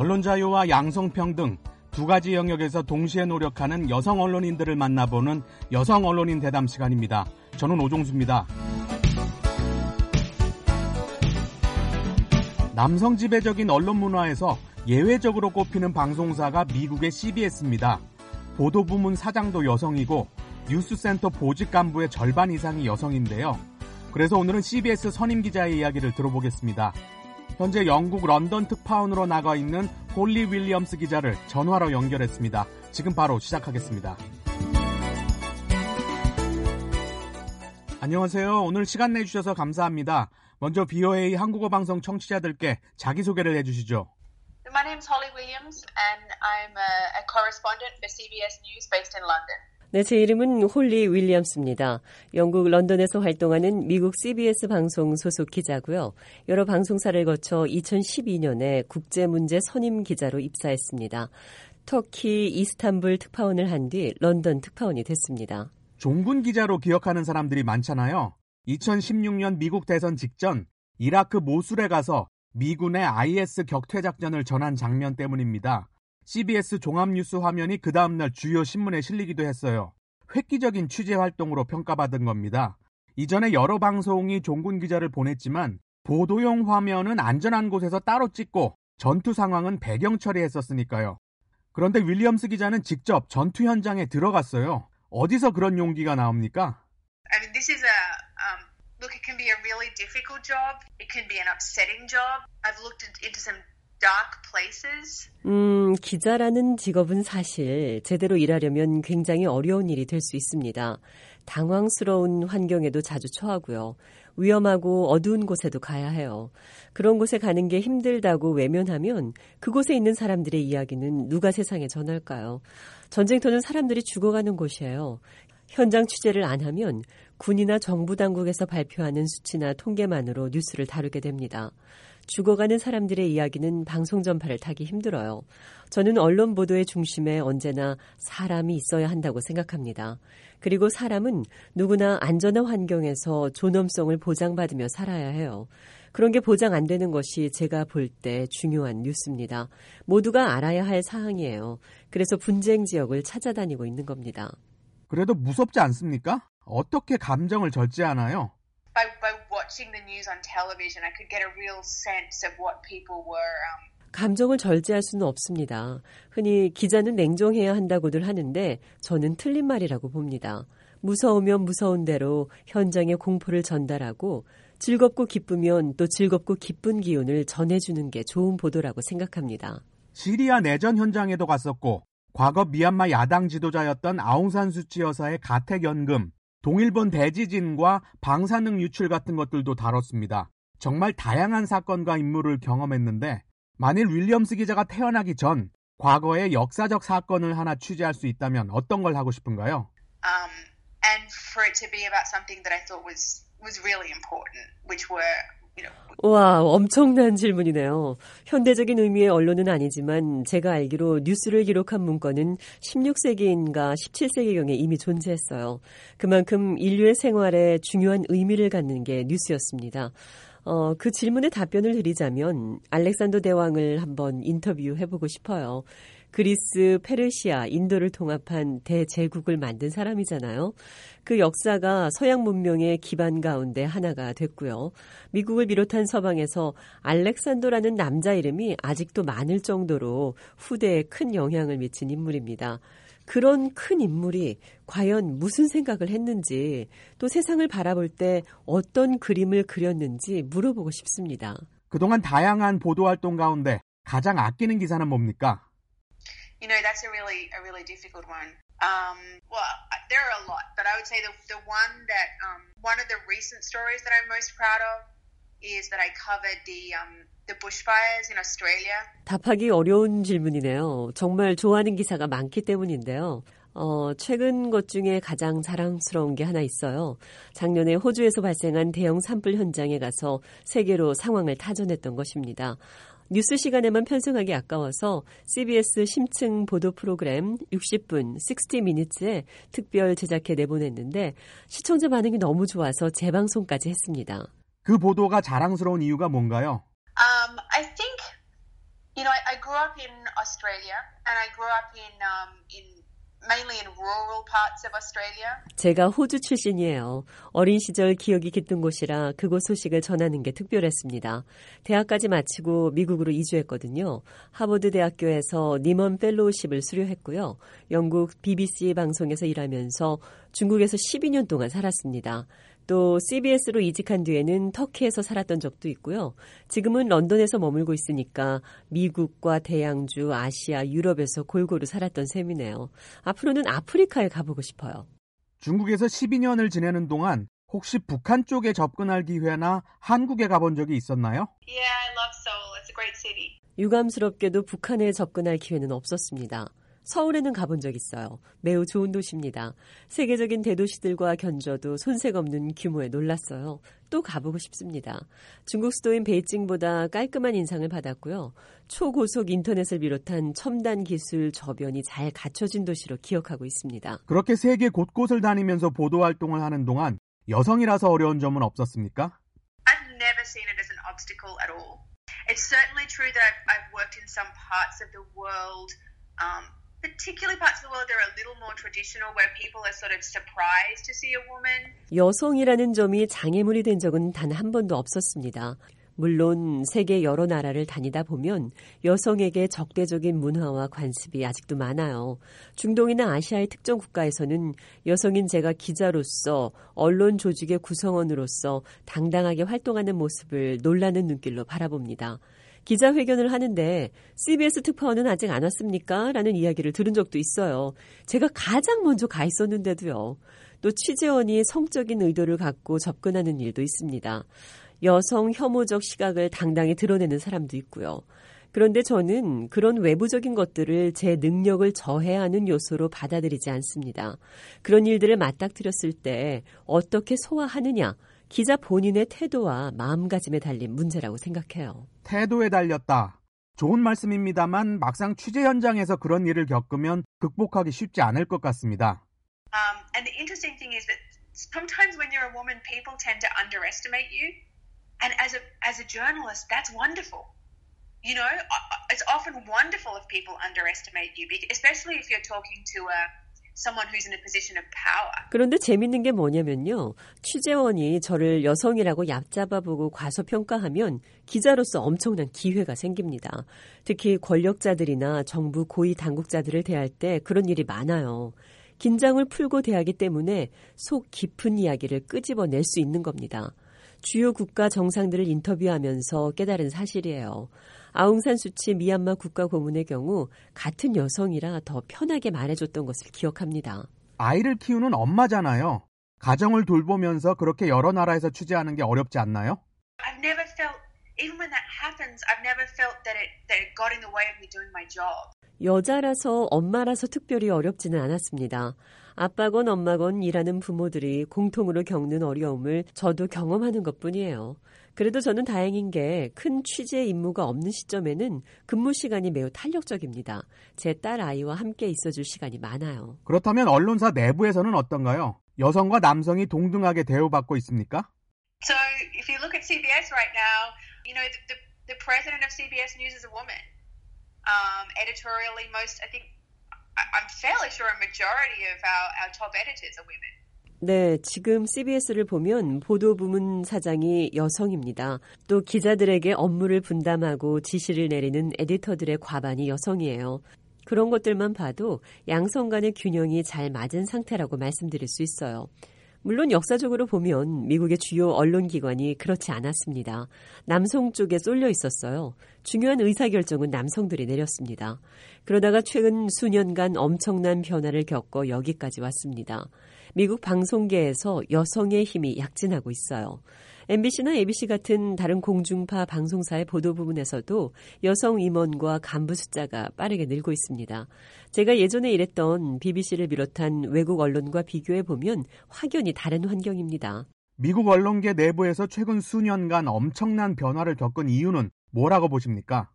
언론 자유와 양성평등 두 가지 영역에서 동시에 노력하는 여성 언론인들을 만나보는 여성 언론인 대담 시간입니다. 저는 오종수입니다. 남성 지배적인 언론 문화에서 예외적으로 꼽히는 방송사가 미국의 CBS입니다. 보도 부문 사장도 여성이고 뉴스센터 보직 간부의 절반 이상이 여성인데요. 그래서 오늘은 CBS 선임 기자의 이야기를 들어보겠습니다. 현재 영국 런던 특파원으로 나가 있는 홀리 윌리엄스 기자를 전화로 연결했습니다. 지금 바로 시작하겠습니다. 안녕하세요. 오늘 시간 내주셔서 감사합니다. 먼저 VOA 한국어 방송 청취자들께 자기소개를 해주시죠. My name is Holly Williams and I'm a, a correspondent for CBS News based in London. 네, 제 이름은 홀리 윌리엄스입니다. 영국 런던에서 활동하는 미국 CBS 방송 소속 기자고요. 여러 방송사를 거쳐 2012년에 국제문제 선임 기자로 입사했습니다. 터키 이스탄불 특파원을 한 뒤 런던 특파원이 됐습니다. 종군 기자로 기억하는 사람들이 많잖아요. 2016년 미국 대선 직전 이라크 모술에 가서 미군의 IS 격퇴 작전을 전한 장면 때문입니다. CBS 종합뉴스 화면이 그 다음날 주요 신문에 실리기도 했어요. 획기적인 취재 활동으로 평가받은 겁니다. 이전에 여러 방송이 종군 기자를 보냈지만 보도용 화면은 안전한 곳에서 따로 찍고 전투 상황은 배경 처리했었으니까요. 그런데 윌리엄스 기자는 직접 전투 현장에 들어갔어요. 어디서 그런 용기가 나옵니까? I mean, this is a um, look. It can be a really difficult job. It can be an upsetting job. I've looked into some dark places. 음, 기자라는 직업은 사실 제대로 일하려면 굉장히 어려운 일이 될 수 있습니다. 당황스러운 환경에도 자주 처하고요. 위험하고 어두운 곳에도 가야 해요. 그런 곳에 가는 게 힘들다고 외면하면 그곳에 있는 사람들의 이야기는 누가 세상에 전할까요? 전쟁터는 사람들이 죽어가는 곳이에요. 현장 취재를 안 하면 군이나 정부 당국에서 발표하는 수치나 통계만으로 뉴스를 다루게 됩니다. 죽어가는 사람들의 이야기는 방송 전파를 타기 힘들어요. 저는 언론 보도의 중심에 언제나 사람이 있어야 한다고 생각합니다. 그리고 사람은 누구나 안전한 환경에서 존엄성을 보장받으며 살아야 해요. 그런 게 보장 안 되는 것이 제가 볼 때 중요한 뉴스입니다. 모두가 알아야 할 사항이에요. 그래서 분쟁 지역을 찾아다니고 있는 겁니다. 그래도 무섭지 않습니까? 어떻게 감정을 절제하나요? Watching the news on television, I could get a real sense of what people were. Um, 감정을 절제할 수는 없습니다. 흔히 기자는 냉정해야 한다고들 하는데 저는 틀린 말이라고 봅니다. 무서우면 무서운 대로 현장의 공포를 전달하고 즐겁고 기쁘면 또 즐겁고 기쁜 기운을 전해주는 게 좋은 보도라고 생각합니다. 시리아 내전 현장에도 갔었고 과거 미얀마 야당 지도자였던 아웅산 수치 여사의 가택 연금, 동일본 대지진과 방사능 유출 같은 것들도 다뤘습니다. 정말 다양한 사건과 인물을 경험했는데 만일 윌리엄스 기자가 태어나기 전 과거의 역사적 사건을 하나 취재할 수 있다면 어떤 걸 하고 싶은가요? um, and for it to be about something that I thought was was really important, which were 와, 엄청난 질문이네요. 현대적인 의미의 언론은 아니지만 제가 알기로 뉴스를 기록한 문건은 16세기인가 17세기경에 이미 존재했어요. 그만큼 인류의 생활에 중요한 의미를 갖는 게 뉴스였습니다. 어, 그 질문에 답변을 드리자면 알렉산더 대왕을 한번 인터뷰해보고 싶어요. 그리스, 페르시아, 인도를 통합한 대제국을 만든 사람이잖아요. 그 역사가 서양 문명의 기반 가운데 하나가 됐고요. 미국을 비롯한 서방에서 알렉산더라는 남자 이름이 아직도 많을 정도로 후대에 큰 영향을 미친 인물입니다. 그런 큰 인물이 과연 무슨 생각을 했는지 또 세상을 바라볼 때 어떤 그림을 그렸는지 물어보고 싶습니다. 그동안 다양한 보도 활동 가운데 가장 아끼는 기사는 뭡니까? You know that's a really a really difficult one. Um, well, there are a lot, but I would say the the one that um, one of the recent stories that I'm most proud of is that I covered the um, the bushfires in Australia. 답하기 어려운 질문이네요. 정말 좋아하는 기사가 많기 때문인데요. 어, 최근 것 중에 가장 자랑스러운 게 하나 있어요. 작년에 호주에서 발생한 대형 산불 현장에 가서 세계로 상황을 타전했던 것입니다. 뉴스 시간에만 편성하기 아까워서 CBS 심층 보도 프로그램 60분 60미니츠에 특별 제작해 내보냈는데 시청자 반응이 너무 좋아서 재방송까지 했습니다. 그 보도가 자랑스러운 이유가 뭔가요? Um, I think You know, I, I grew up in Australia, and I grew up in um, in 제가 호주 출신이에요. 어린 시절 기억이 깃든 곳이라 그곳 소식을 전하는 게 특별했습니다. 대학까지 마치고 미국으로 이주했거든요. 하버드 대학교에서 니먼 펠로우십을 수료했고요. 영국 BBC 방송에서 일하면서 중국에서 12년 동안 살았습니다. 또 CBS로 이직한 뒤에는 터키에서 살았던 적도 있고요. 지금은 런던에서 머물고 있으니까 미국과 대양주, 아시아, 유럽에서 골고루 살았던 셈이네요. 앞으로는 아프리카에 가보고 싶어요. 중국에서 12년을 지내는 동안 혹시 북한 쪽에 접근할 기회나 한국에 가본 적이 있었나요? Yeah, I love Seoul. It's a great city. 유감스럽게도 북한에 접근할 기회는 없었습니다. 서울에는 가본 적 있어요. 매우 좋은 도시입니다. 세계적인 대도시들과 견져도 손색 없는 규모에 놀랐어요. 또 가보고 싶습니다. 중국 수도인 베이징보다 깔끔한 인상을 받았고요. 초고속 인터넷을 비롯한 첨단 기술 저변이 잘 갖춰진 도시로 기억하고 있습니다. 그렇게 세계 곳곳을 다니면서 보도 활동을 하는 동안 여성이라서 어려운 점은 없었습니까? I've never seen it as an obstacle at all. It's certainly true that I've, I've worked in some parts of the world um, 여성이라는 점이 장애물이 된 적은 단 한 번도 없었습니다. 물론 세계 여러 나라를 다니다 보면 여성에게 적대적인 문화와 관습이 아직도 많아요. 중동이나 아시아의 특정 국가에서는 여성인 제가 기자로서 언론 조직의 구성원으로서 당당하게 활동하는 모습을 놀라는 눈길로 바라봅니다. 기자회견을 하는데 CBS 특파원은 아직 안 왔습니까? 라는 이야기를 들은 적도 있어요. 제가 가장 먼저 가 있었는데도요. 또 취재원이 성적인 의도를 갖고 접근하는 일도 있습니다. 여성 혐오적 시각을 당당히 드러내는 사람도 있고요. 그런데 저는 그런 외부적인 것들을 제 능력을 저해하는 요소로 받아들이지 않습니다. 그런 일들을 맞닥뜨렸을 때 어떻게 소화하느냐, 기자 본인의 태도와 마음가짐에 달린 문제라고 생각해요. 태도에 달렸다. 좋은 말씀입니다만 막상 취재 현장에서 그런 일을 겪으면 극복하기 쉽지 않을 것 같습니다. Um, and the interesting thing is that sometimes when you're a woman, people tend to underestimate you. And as a as a journalist, that's wonderful. You know, it's often wonderful if people underestimate you, especially if you're talking to a 그런데 재밌는 게 뭐냐면요. 취재원이 저를 여성이라고 얕잡아보고 과소평가하면 기자로서 엄청난 기회가 생깁니다. 특히 권력자들이나 정부 고위 당국자들을 대할 때 그런 일이 많아요. 긴장을 풀고 대하기 때문에 속 깊은 이야기를 끄집어낼 수 있는 겁니다. 주요 국가 정상들을 인터뷰하면서 깨달은 사실이에요. 아웅산 수치 미얀마 국가 고문의 경우 같은 여성이라 더 편하게 말해줬던 것을 기억합니다. 아이를 키우는 엄마잖아요. 가정을 돌보면서 그렇게 여러 나라에서 취재하는 게 어렵지 않나요? I've never felt, even when that happens, I've never felt that it, that it got in the way of me doing my job. 여자라서 엄마라서 특별히 어렵지는 않았습니다. 아빠건 엄마건 일하는 부모들이 공통으로 겪는 어려움을 저도 경험하는 것 뿐이에요. 그래도 저는 다행인 게 큰 취재 임무가 없는 시점에는 근무 시간이 매우 탄력적입니다. 제 딸 아이와 함께 있어줄 시간이 많아요. 그렇다면 언론사 내부에서는 어떤가요? 여성과 남성이 동등하게 대우받고 있습니까? So if you look at CBS right now, you know the, the, the president of CBS News is a woman. Um, editorially, most I think I'm fairly sure a majority of our, our top editors are women. 네, 지금 CBS를 보면 보도 부문 사장이 여성입니다. 또 기자들에게 업무를 분담하고 지시를 내리는 에디터들의 과반이 여성이에요. 그런 것들만 봐도 양성 간의 균형이 잘 맞은 상태라고 말씀드릴 수 있어요. 물론 역사적으로 보면 미국의 주요 언론기관이 그렇지 않았습니다. 남성 쪽에 쏠려 있었어요. 중요한 의사결정은 남성들이 내렸습니다. 그러다가 최근 수년간 엄청난 변화를 겪어 여기까지 왔습니다. 미국 방송계에서 여성의 힘이 약진하고 있어요. MBC나 ABC 같은 다른 공중파 방송사의 보도 부분에서도 여성 임원과 간부 숫자가 빠르게 늘고 있습니다. 제가 예전에 일했던 BBC를 비롯한 외국 언론과 비교해 보면 확연히 다른 환경입니다. 미국 언론계 내부에서 최근 수년간 엄청난 변화를 겪은 이유는 뭐라고 보십니까?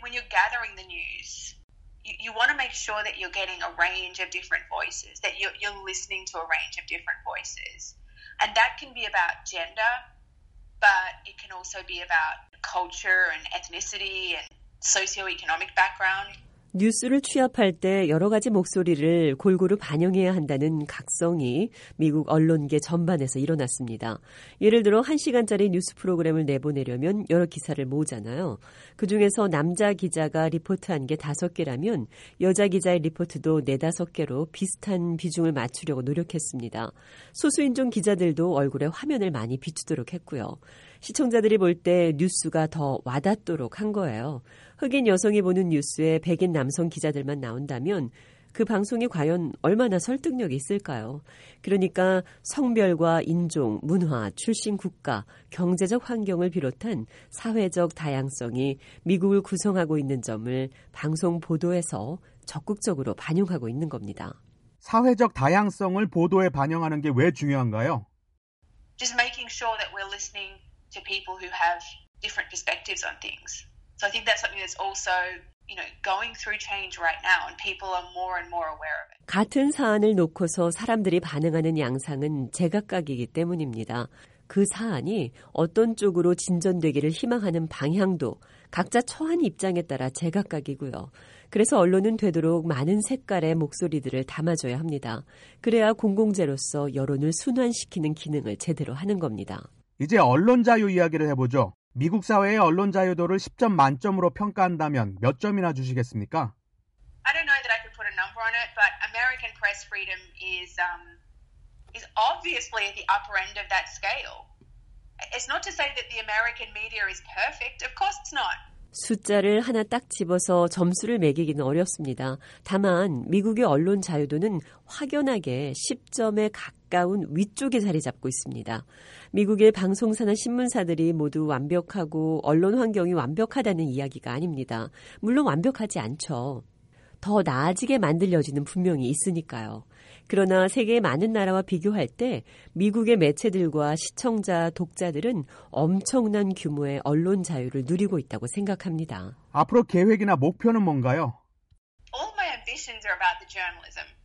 When you're gathering the news, you, you want to make sure that you're getting a range of different voices, that you're, you're listening to a range of different voices. And that can be about gender, but it can also be about culture and ethnicity and socioeconomic background. 뉴스를 취합할 때 여러 가지 목소리를 골고루 반영해야 한다는 각성이 미국 언론계 전반에서 일어났습니다. 예를 들어 1시간짜리 뉴스 프로그램을 내보내려면 여러 기사를 모으잖아요. 그중에서 남자 기자가 리포트한 게 5개라면 여자 기자의 리포트도 4, 5개로 비슷한 비중을 맞추려고 노력했습니다. 소수인종 기자들도 얼굴에 화면을 많이 비추도록 했고요. 시청자들이 볼 때 뉴스가 더 와닿도록 한 거예요. 흑인 여성이 보는 뉴스에 백인 남성 기자들만 나온다면 그 방송이 과연 얼마나 설득력이 있을까요? 그러니까 성별과 인종, 문화, 출신 국가, 경제적 환경을 비롯한 사회적 다양성이 미국을 구성하고 있는 점을 방송 보도에서 적극적으로 반영하고 있는 겁니다. 사회적 다양성을 보도에 반영하는 게 왜 중요한가요? Just making sure that we're listening to people who have different perspectives on things. So I think that's something that's also you know, going through change right now and people are more and more aware of it. 같은 사안을 놓고서 사람들이 반응하는 양상은 제각각이기 때문입니다. 그 사안이 어떤 쪽으로 진전되기를 희망하는 방향도 각자 처한 입장에 따라 제각각이고요. 그래서 언론은 되도록 많은 색깔의 목소리들을 담아줘야 합니다. 그래야 공공재로서 여론을 순환시키는 기능을 제대로 하는 겁니다. 이제 언론 자유 이야기를 해보죠. 미국 사회의 언론 자유도를 10점 만점으로 평가한다면 몇 점이나 주시겠습니까? I don't know that I could put a number on it, but American press freedom is um, is obviously at the upper end of that scale. It's not to say that the American media is perfect. Of course it's not. 숫자를 하나 딱 집어서 점수를 매기기는 어렵습니다. 다만 미국의 언론 자유도는 확연하게 10점에 가까 운 위쪽에 자리 잡고 있습니다. 미국의 방송사나 신문사들이 모두 완벽하고 언론 환경이 완벽하다는 이야기가 아닙니다. 물론 완벽하지 않죠. 더 나아지게 만들 여지는 분명히 있으니까요. 그러나 세계의 많은 나라와 비교할 때 미국의 매체들과 시청자, 독자들은 엄청난 규모의 언론 자유를 누리고 있다고 생각합니다. 앞으로 계획이나 목표는 뭔가요? All my ambitions are about the journalism.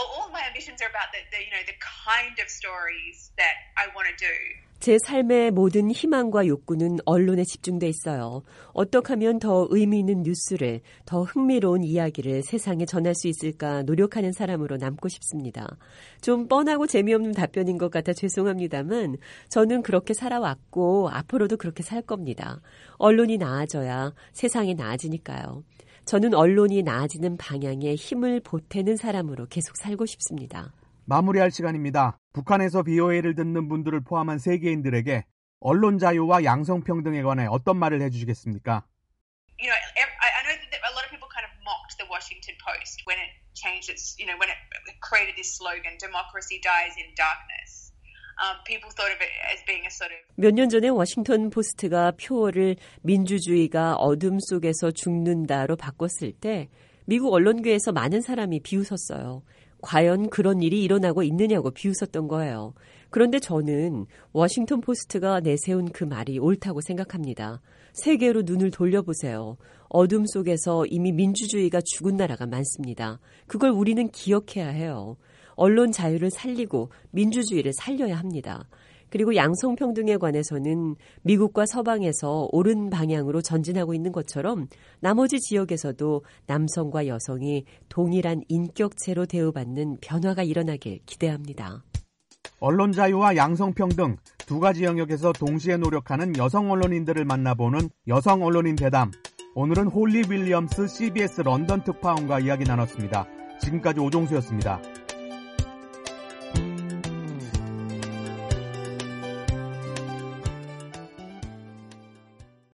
All my ambitions are about the, the you know the kind of stories that I want to do. 제 삶의 모든 희망과 욕구는 언론에 집중돼 있어요. 어떻게 하면 더 의미 있는 뉴스를, 더 흥미로운 이야기를 세상에 전할 수 있을까 노력하는 사람으로 남고 싶습니다. 좀 뻔하고 재미없는 답변인 것 같아 죄송합니다만 저는 그렇게 살아왔고 앞으로도 그렇게 살 겁니다. 언론이 나아져야 세상이 나아지니까요. 저는 언론이 나아지는 방향에 힘을 보태는 사람으로 계속 살고 싶습니다. 마무리할 시간입니다. 북한에서 BOA를 듣는 분들을 포함한 세계인들에게 언론 자유와 양성평등에 관해 어떤 말을 해주시겠습니까? You know, I know that a lot of people kind of mocked the Washington Post when it changed its, you know, when it created this slogan, "Democracy dies in darkness." 몇 년 전에 워싱턴 포스트가 표어를 민주주의가 어둠 속에서 죽는다로 바꿨을 때 미국 언론계에서 많은 사람이 비웃었어요. 과연 그런 일이 일어나고 있느냐고 비웃었던 거예요. 그런데 저는 워싱턴 포스트가 내세운 그 말이 옳다고 생각합니다. 세계로 눈을 돌려보세요. 어둠 속에서 이미 민주주의가 죽은 나라가 많습니다. 그걸 우리는 기억해야 해요. 언론 자유를 살리고 민주주의를 살려야 합니다. 그리고 양성평등에 관해서는 미국과 서방에서 옳은 방향으로 전진하고 있는 것처럼 나머지 지역에서도 남성과 여성이 동일한 인격체로 대우받는 변화가 일어나길 기대합니다. 언론 자유와 양성평등 두 가지 영역에서 동시에 노력하는 여성 언론인들을 만나보는 여성 언론인 대담. 오늘은 홀리 윌리엄스 CBS 런던 특파원과 이야기 나눴습니다. 지금까지 오종수였습니다.